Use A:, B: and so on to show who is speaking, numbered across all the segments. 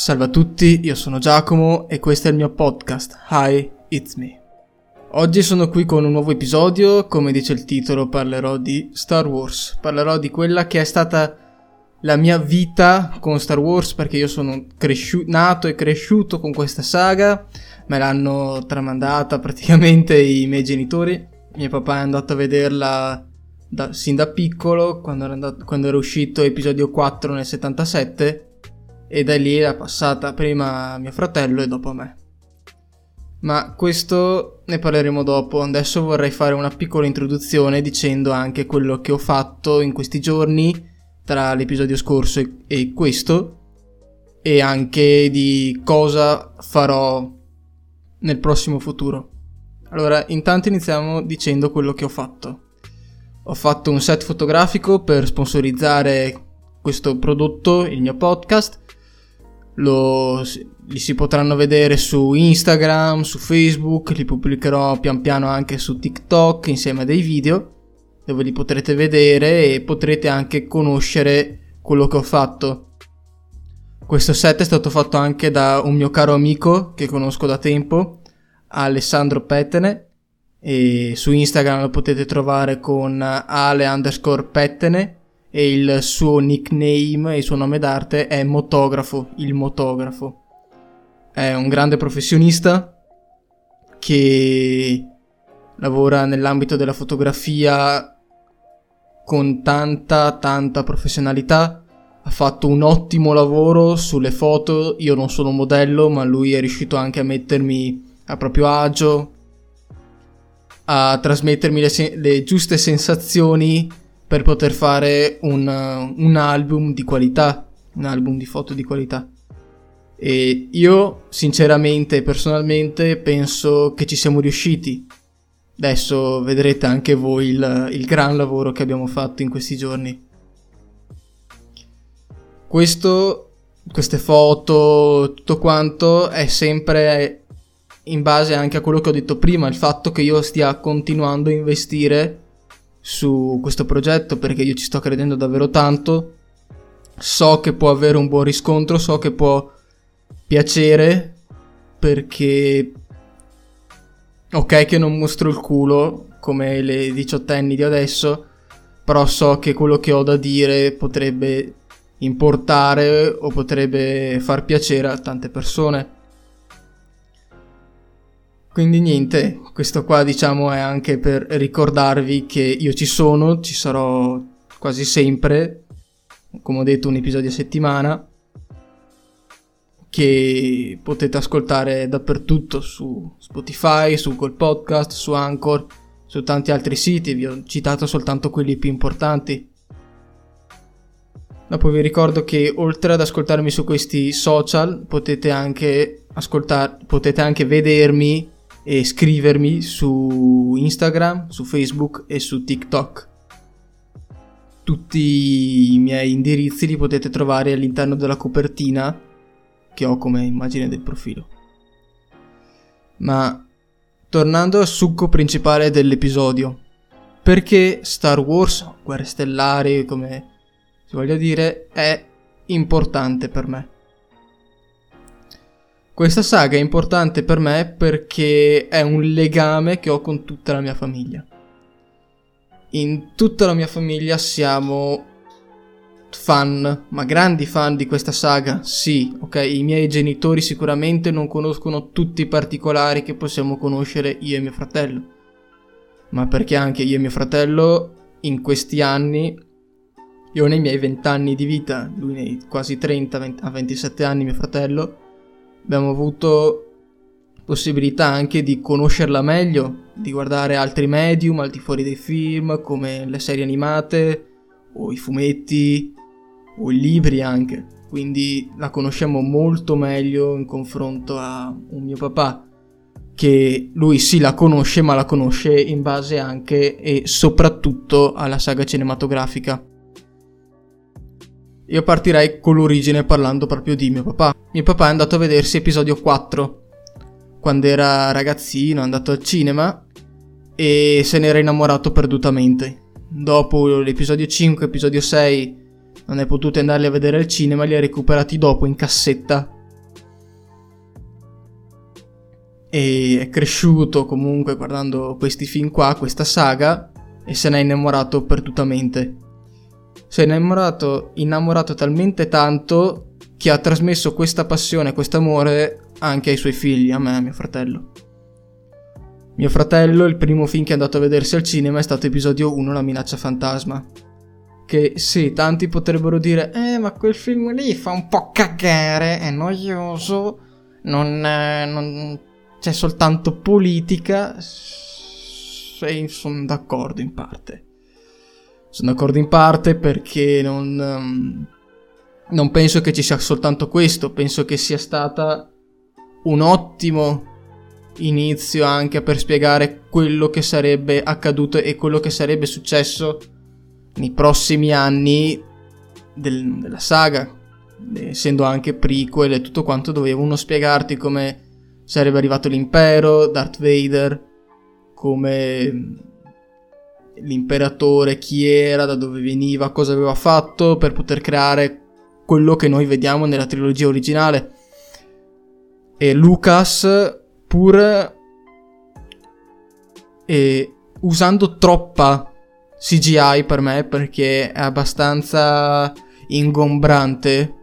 A: Salve a tutti, io sono Giacomo e questo è il mio podcast. Hi, it's me. Oggi sono qui con un nuovo episodio, come dice il titolo parlerò di Star Wars, parlerò di quella che è stata la mia vita con Star Wars perché io sono cresciuto, nato e cresciuto con questa saga, me l'hanno tramandata praticamente i miei genitori, mio papà è andato a vederla da, sin da piccolo quando andato, quando era uscito episodio 4 nel 77 e da lì è passata prima mio fratello e dopo me. Ma questo ne parleremo dopo, adesso vorrei fare una piccola introduzione dicendo anche quello che ho fatto in questi giorni tra l'episodio scorso e, questo e anche di cosa farò nel prossimo futuro. Allora, intanto iniziamo dicendo quello che ho fatto. Ho fatto un set fotografico per sponsorizzare questo prodotto, il mio podcast. Lo, li si potranno vedere su Instagram, su Facebook, li pubblicherò pian piano anche su TikTok insieme a dei video dove li potrete vedere e potrete anche conoscere quello che ho fatto. Questo set è stato fatto anche da un mio caro amico che conosco da tempo, Alessandro Pettene, e su Instagram lo potete trovare con ale underscore pettene e il suo nickname e il suo nome d'arte è Motografo, il Motografo. È un grande professionista che lavora nell'ambito della fotografia con tanta tanta professionalità ha fatto un ottimo lavoro sulle foto io non sono un modello ma lui è riuscito anche a mettermi a proprio agio a trasmettermi le, sen- le giuste sensazioni per poter fare un, un album di qualità un album di foto di qualità e io sinceramente e personalmente penso che ci siamo riusciti Adesso vedrete anche voi il, il gran lavoro che abbiamo fatto in questi giorni. Questo, queste foto, tutto quanto è sempre in base anche a quello che ho detto prima, il fatto che io stia continuando a investire su questo progetto perché io ci sto credendo davvero tanto. So che può avere un buon riscontro, so che può piacere perché Ok che non mostro il culo come le diciottenni di adesso, però so che quello che ho da dire potrebbe importare o potrebbe far piacere a tante persone. Quindi niente, questo qua diciamo è anche per ricordarvi che io ci sono, ci sarò quasi sempre, come ho detto un episodio a settimana che potete ascoltare dappertutto su Spotify, su Google Podcast, su Anchor, su tanti altri siti, vi ho citato soltanto quelli più importanti. Dopo vi ricordo che oltre ad ascoltarmi su questi social potete anche ascoltare, potete anche vedermi e scrivermi su Instagram, su Facebook e su TikTok. Tutti i miei indirizzi li potete trovare all'interno della copertina che ho come immagine del profilo. Ma tornando al succo principale dell'episodio, perché Star Wars, Guerre Stellari, come si voglia dire, è importante per me. Questa saga è importante per me perché è un legame che ho con tutta la mia famiglia. In tutta la mia famiglia siamo fan, ma grandi fan di questa saga, sì, ok, i miei genitori sicuramente non conoscono tutti i particolari che possiamo conoscere io e mio fratello, ma perché anche io e mio fratello in questi anni, io nei miei 20 anni di vita, lui nei quasi 30, 20, a 27 anni mio fratello, abbiamo avuto possibilità anche di conoscerla meglio, di guardare altri medium al di fuori dei film, come le serie animate o i fumetti o i libri anche, quindi la conosciamo molto meglio in confronto a un mio papà che lui sì la conosce ma la conosce in base anche e soprattutto alla saga cinematografica. Io partirei con l'origine parlando proprio di mio papà. Mio papà è andato a vedersi episodio 4 quando era ragazzino, è andato al cinema e se n'era innamorato perdutamente. Dopo l'episodio 5, episodio 6 non è potuto andarli a vedere al cinema, li ha recuperati dopo in cassetta. E è cresciuto comunque guardando questi film qua, questa saga, e se n'è innamorato perdutamente. Si è innamorato, innamorato talmente tanto che ha trasmesso questa passione, questo amore anche ai suoi figli, a me a mio fratello. Mio fratello, il primo film che è andato a vedersi al cinema è stato episodio 1, La minaccia fantasma. Che sì, tanti potrebbero dire, eh, ma quel film lì fa un po' cagare, è noioso, non, eh, non c'è soltanto politica. E sono d'accordo in parte. Sono d'accordo in parte perché non, um, non penso che ci sia soltanto questo, penso che sia stata un ottimo inizio anche per spiegare quello che sarebbe accaduto e quello che sarebbe successo nei prossimi anni del, della saga, essendo anche prequel e tutto quanto. Dovevano spiegarti come sarebbe arrivato l'impero, Darth Vader, come l'imperatore, chi era, da dove veniva, cosa aveva fatto per poter creare quello che noi vediamo nella trilogia originale. E Lucas, pur e usando troppa CGI per me, perché è abbastanza ingombrante,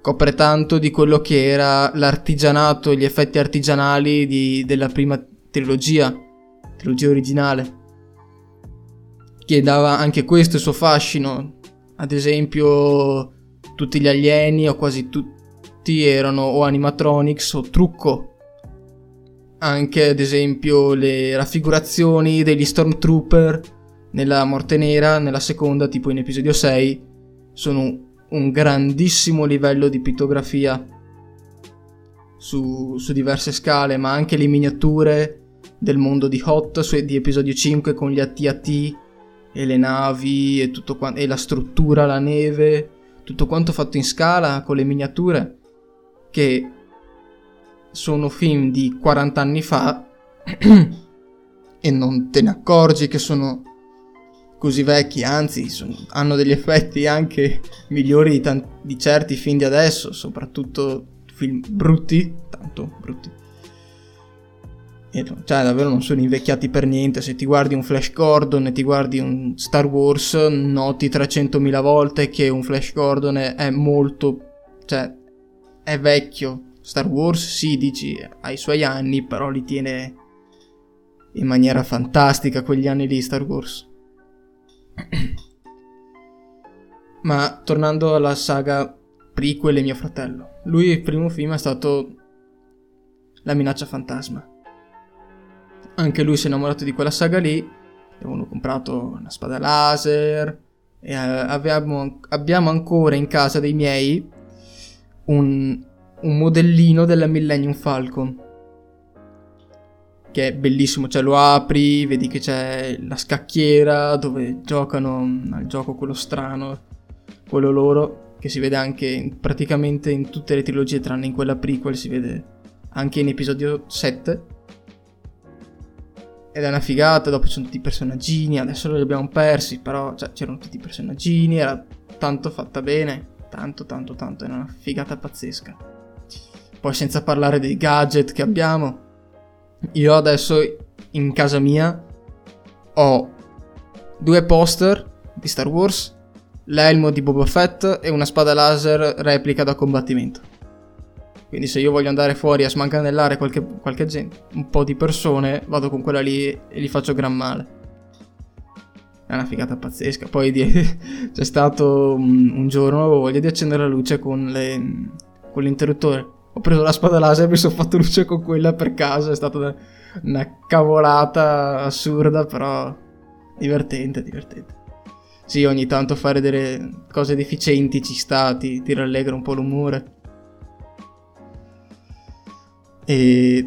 A: copre tanto di quello che era l'artigianato, gli effetti artigianali di, della prima trilogia, trilogia originale che dava anche questo il suo fascino. Ad esempio, tutti gli alieni o quasi tutti erano o animatronics o trucco. Anche ad esempio le raffigurazioni degli Stormtrooper nella Morte Nera, nella seconda, tipo in episodio 6, sono un grandissimo livello di pittografia su, su diverse scale, ma anche le miniature del mondo di Hot, su, di episodio 5 con gli AT-AT e le navi e tutto quanto, e la struttura, la neve, tutto quanto fatto in scala con le miniature che sono film di 40 anni fa e non te ne accorgi che sono così vecchi, anzi sono, hanno degli effetti anche migliori di, tanti, di certi film di adesso, soprattutto film brutti, tanto brutti cioè davvero non sono invecchiati per niente, se ti guardi un Flash Gordon e ti guardi un Star Wars noti 300.000 volte che un Flash Gordon è, è molto, cioè è vecchio. Star Wars sì, dici, ha i suoi anni, però li tiene in maniera fantastica quegli anni lì Star Wars. Ma tornando alla saga prequel e mio fratello, lui il primo film è stato La minaccia fantasma anche lui si è innamorato di quella saga lì. Avevano comprato una spada laser. E eh, abbiamo, abbiamo ancora in casa dei miei un, un modellino della Millennium Falcon che è bellissimo, cioè lo apri, vedi che c'è la scacchiera dove giocano al gioco quello strano, quello loro, che si vede anche praticamente in tutte le trilogie tranne in quella prequel, si vede anche in episodio 7 ed è una figata, dopo ci sono tutti i personaggini, adesso li abbiamo persi, però cioè, c'erano tutti i personaggini, era tanto fatta bene, tanto tanto tanto, è una figata pazzesca. Poi senza parlare dei gadget che abbiamo, io adesso in casa mia ho due poster di Star Wars, l'elmo di Boba Fett e una spada laser replica da combattimento. Quindi se io voglio andare fuori a smancanellare qualche, qualche gente, un po' di persone, vado con quella lì e li faccio gran male. È una figata pazzesca. Poi di... c'è stato un, un, giorno, avevo voglia di accendere la luce con, le, con l'interruttore. Ho preso la spada laser e mi sono fatto luce con quella per caso. È stata una cavolata assurda, però divertente, divertente. Sì, ogni tanto fare delle cose deficienti ci sta, ti, ti rallegra un po' l'umore. E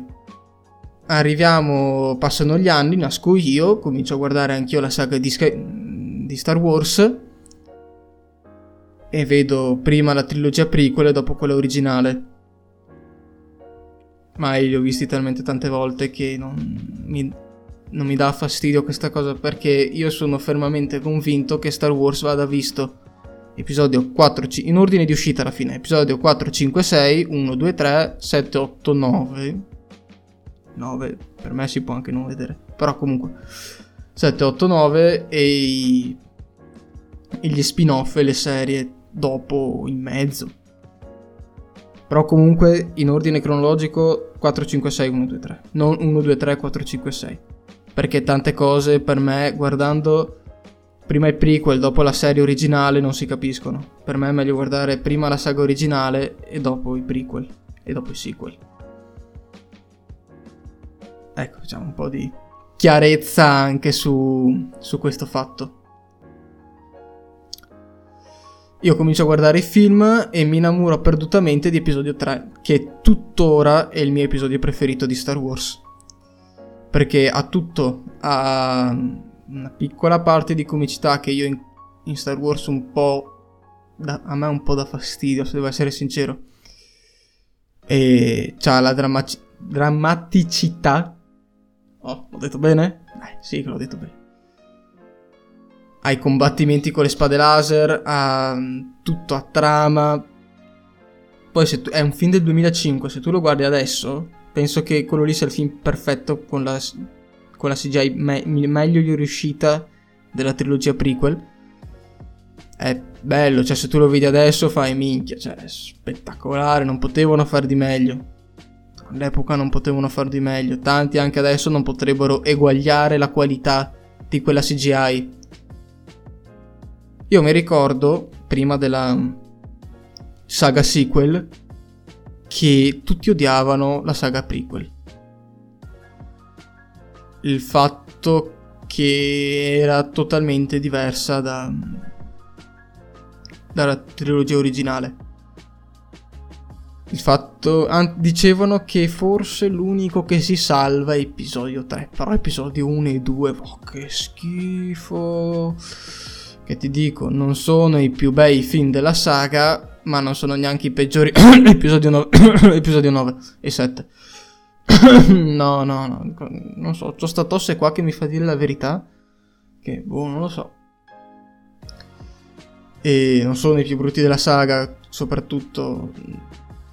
A: arriviamo, passano gli anni, nasco io, comincio a guardare anch'io la saga di, Sky, di Star Wars e vedo prima la trilogia prequel e dopo quella originale. Ma li ho visti talmente tante volte che non mi, non mi dà fastidio questa cosa perché io sono fermamente convinto che Star Wars vada visto episodio 4, in ordine di uscita alla fine, episodio 4, 5, 6, 1, 2, 3, 7, 8, 9 9 per me si può anche non vedere. Però comunque 7, 8, 9 e, i, e gli spin-off e le serie dopo in mezzo. Però comunque in ordine cronologico 4, 5, 6, 1, 2, 3. Non 1, 2, 3, 4, 5, 6. Perché tante cose per me guardando prima il prequel, dopo la serie originale non si capiscono. Per me è meglio guardare prima la saga originale e dopo i prequel e dopo i sequel. Ecco, diciamo un po' di chiarezza anche su, su questo fatto. Io comincio a guardare i film e mi innamoro perdutamente di episodio 3, che tuttora è il mio episodio preferito di Star Wars. Perché ha tutto, ha una piccola parte di comicità che io in, in Star Wars un po'... Da, a me un po' da fastidio, se devo essere sincero. E c'ha la dramma- drammaticità. Oh, l'ho detto bene? Eh, sì, che l'ho detto bene ai combattimenti con le spade laser, a tutto a trama. Poi se tu, è un film del 2005, se tu lo guardi adesso, penso che quello lì sia il film perfetto con la, con la CGI me, meglio riuscita della trilogia prequel. È bello, cioè se tu lo vedi adesso fai minchia, cioè è spettacolare, non potevano far di meglio. All'epoca non potevano far di meglio, tanti anche adesso non potrebbero eguagliare la qualità di quella CGI io mi ricordo, prima della saga sequel, che tutti odiavano la saga prequel. Il fatto che era totalmente diversa da, dalla trilogia originale. Il fatto. Ah, dicevano che forse l'unico che si salva è episodio 3. Però episodio 1 e 2. Oh, che schifo che ti dico non sono i più bei film della saga, ma non sono neanche i peggiori. episodio, 9, episodio 9 e 7. no, no, no, non so, c'ho sta tosse qua che mi fa dire la verità, che boh, non lo so. E non sono i più brutti della saga, soprattutto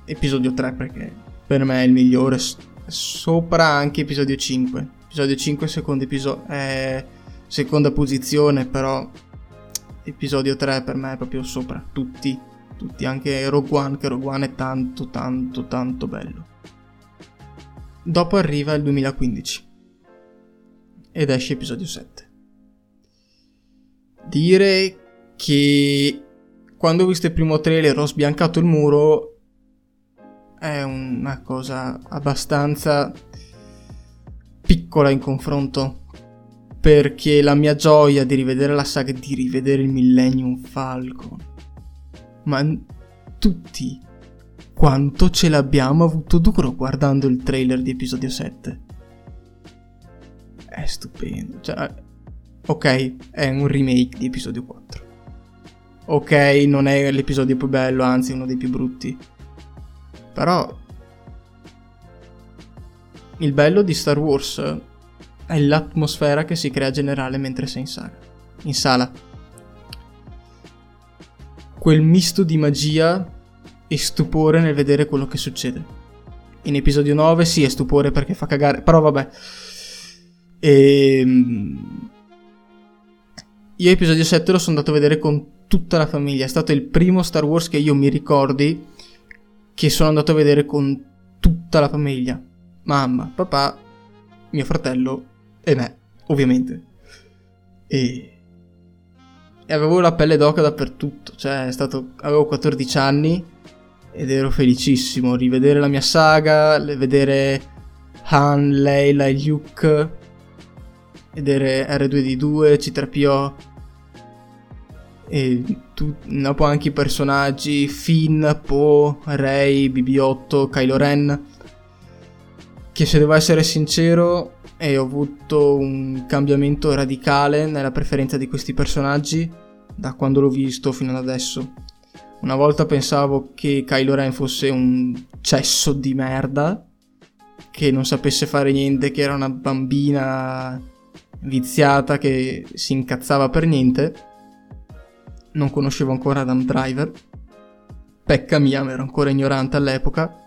A: episodio 3 perché per me è il migliore, sopra anche episodio 5. Episodio 5 secondo episodio, è seconda posizione, però episodio 3 per me è proprio sopra tutti, tutti, anche Rogue One, che Rogue One è tanto, tanto, tanto bello. Dopo arriva il 2015 ed esce episodio 7. Dire che quando ho visto il primo trailer ho sbiancato il muro è una cosa abbastanza piccola in confronto perché la mia gioia di rivedere la saga, di rivedere il Millennium Falcon, ma tutti quanto ce l'abbiamo avuto duro guardando il trailer di episodio 7. È stupendo, cioè, ok, è un remake di episodio 4. Ok, non è l'episodio più bello, anzi uno dei più brutti. Però il bello di Star Wars è l'atmosfera che si crea generale mentre sei in, saga, in sala. Quel misto di magia e stupore nel vedere quello che succede. In episodio 9 sì è stupore perché fa cagare, però vabbè. E... Ehm, io episodio 7 lo sono andato a vedere con tutta la famiglia, è stato il primo Star Wars che io mi ricordi che sono andato a vedere con tutta la famiglia. Mamma, papà, mio fratello e me, ovviamente. E... e avevo la pelle d'oca dappertutto, cioè è stato... avevo 14 anni ed ero felicissimo. Rivedere la mia saga, vedere Han, Leila e Luke, vedere R2D2, C3PO e tu, dopo anche i personaggi Finn, Poe, Rey, BB-8, Kylo Ren che se devo essere sincero e ho avuto un cambiamento radicale nella preferenza di questi personaggi da quando l'ho visto fino ad adesso. Una volta pensavo che Kylo Ren fosse un cesso di merda, che non sapesse fare niente, che era una bambina viziata che si incazzava per niente. Non conoscevo ancora Adam Driver. Pecca mia, ma ero ancora ignorante all'epoca.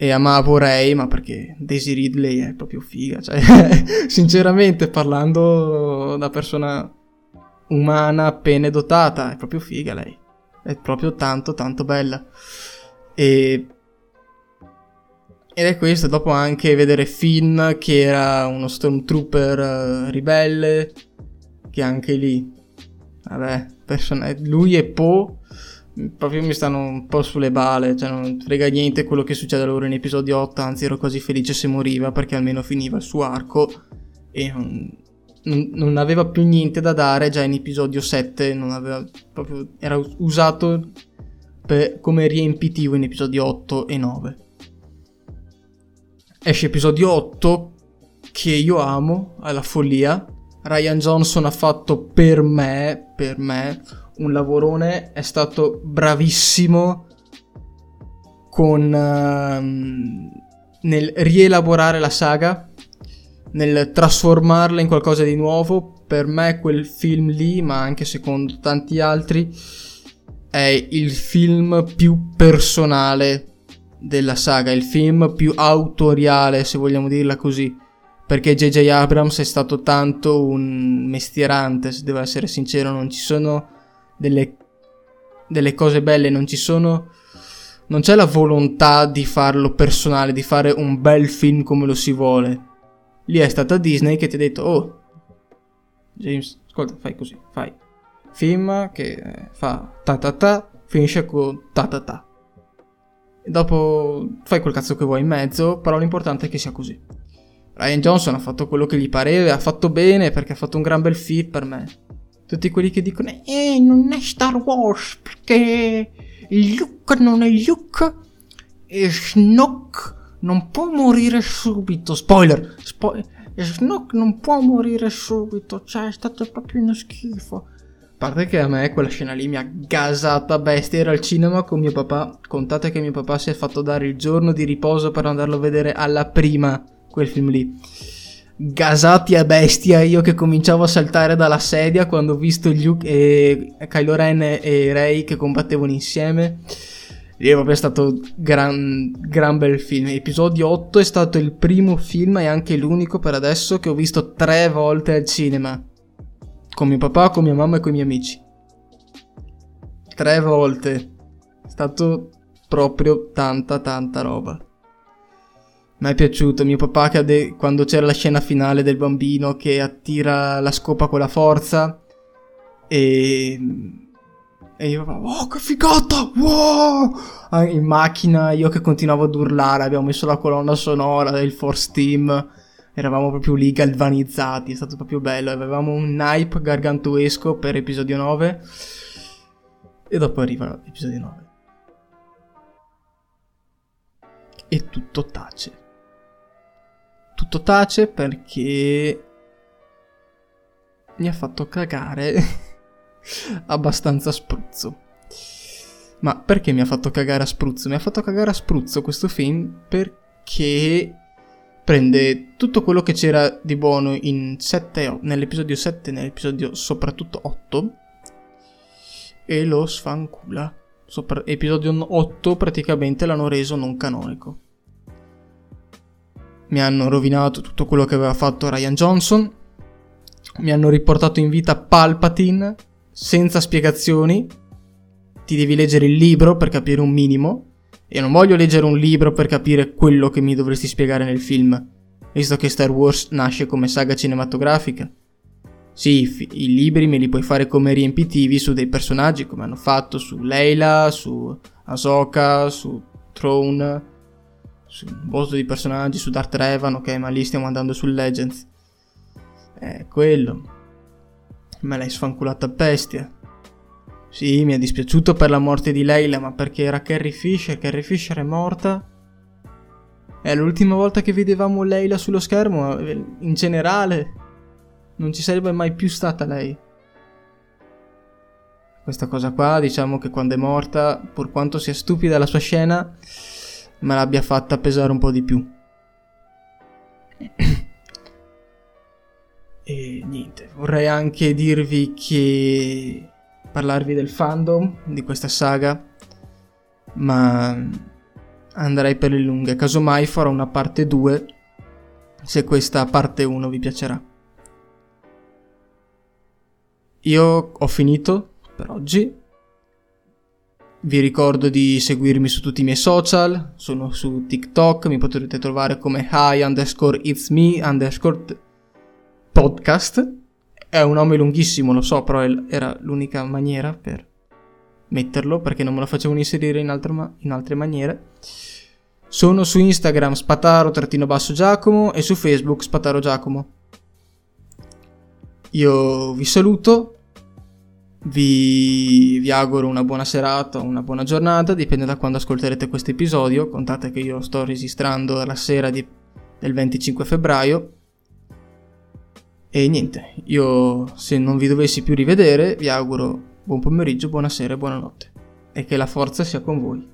A: e amavo Ray, ma perché Daisy Ridley è proprio figa, cioè, sinceramente parlando da persona umana appena dotata, è proprio figa lei, è proprio tanto tanto bella. E ed è questo, dopo anche vedere Finn che era uno stormtrooper uh, ribelle, che anche lì, vabbè, person- lui e Poe proprio mi stanno un po' sulle bale, cioè non frega niente quello che succede loro in episodio 8, anzi ero quasi felice se moriva perché almeno finiva il suo arco e non, non, non aveva più niente da dare già in episodio 7, aveva, proprio, era usato per, come riempitivo in episodio 8 e 9. Esce episodio 8 che io amo, alla follia. Ryan Johnson ha fatto per me, per me, un lavorone, è stato bravissimo con uh, nel rielaborare la saga, nel trasformarla in qualcosa di nuovo. Per me quel film lì, ma anche secondo tanti altri, è il film più personale della saga, il film più autoriale, se vogliamo dirla così. Perché J.J. Abrams è stato tanto un mestierante, se devo essere sincero, non ci sono delle, delle cose belle, non ci sono... Non c'è la volontà di farlo personale, di fare un bel film come lo si vuole. Lì è stata Disney che ti ha detto, oh, James, ascolta, fai così, fai. Film che fa ta ta ta, finisce con ta ta ta. E dopo fai quel cazzo che vuoi in mezzo, però l'importante è che sia così. Ryan Johnson ha fatto quello che gli pareva, ha fatto bene perché ha fatto un gran bel film per me. Tutti quelli che dicono, eh, non è Star Wars perché Luke non è Luke e Snoke non può morire subito. Spoiler, spo- Snoke non può morire subito, cioè è stato proprio uno schifo. A parte che a me quella scena lì mi ha gasata bestia, ero al cinema con mio papà, contate che mio papà si è fatto dare il giorno di riposo per andarlo a vedere alla prima, quel film lì. Gasati a bestia io che cominciavo a saltare dalla sedia quando ho visto Luke e Kylo Ren e Rey che combattevano insieme lì è stato gran, gran bel film. Episodio 8 è stato il primo film e anche l'unico per adesso che ho visto tre volte al cinema. Con mio papà, con mia mamma e con i miei amici. Tre volte. È stato proprio tanta tanta roba. Mi è piaciuto. Mio papà che de- quando c'era la scena finale del bambino che attira la scopa con la forza e e io oh che figata wow! Ah, in macchina io che continuavo ad urlare abbiamo messo la colonna sonora del Force Team. Eravamo proprio lì galvanizzati è stato proprio bello. Avevamo un hype gargantuesco per episodio 9 e dopo arriva l'episodio 9 e tutto tace. Tutto tace perché mi ha fatto cagare abbastanza spruzzo. Ma perché mi ha fatto cagare a spruzzo? Mi ha fatto cagare a spruzzo questo film perché prende tutto quello che c'era di buono in 7, nell'episodio 7 e nell'episodio soprattutto 8 e lo sfancula. Sopra, episodio 8 praticamente l'hanno reso non canonico mi hanno rovinato tutto quello che aveva fatto Ryan Johnson, mi hanno riportato in vita Palpatine senza spiegazioni, ti devi leggere il libro per capire un minimo, e non voglio leggere un libro per capire quello che mi dovresti spiegare nel film, visto che Star Wars nasce come saga cinematografica. Sì, i libri me li puoi fare come riempitivi su dei personaggi, come hanno fatto su Leila, su Ahsoka, su Throne, su un botto di personaggi, su Darth Revan, ok, ma lì stiamo andando sul Legends. Eh, quello. Me l'hai sfanculata a bestia. Sì, mi è dispiaciuto per la morte di Leila, ma perché era Carrie Fisher, Carrie Fisher è morta. È l'ultima volta che vedevamo Leila sullo schermo, eh, in generale, non ci sarebbe mai più stata lei. Questa cosa qua, diciamo che quando è morta, pur quanto sia stupida la sua scena, me l'abbia fatta pesare un po' di più. e niente, vorrei anche dirvi che parlarvi del fandom di questa saga, ma andrei per le lunghe, casomai farò una parte 2 se questa parte 1 vi piacerà. Io ho finito per oggi. Vi ricordo di seguirmi su tutti i miei social, sono su TikTok, mi potrete trovare come hi underscore it's me underscore podcast. È un nome lunghissimo, lo so, però era l'unica maniera per metterlo perché non me lo facevano inserire in ma- in altre maniere. Sono su Instagram spataro-giacomo e su Facebook spataro giacomo. Io vi saluto, vi, vi auguro una buona serata una buona giornata, dipende da quando ascolterete questo episodio. Contate che io sto registrando la sera di, del 25 febbraio. E niente, io se non vi dovessi più rivedere, vi auguro buon pomeriggio, buonasera e buonanotte. E che la forza sia con voi.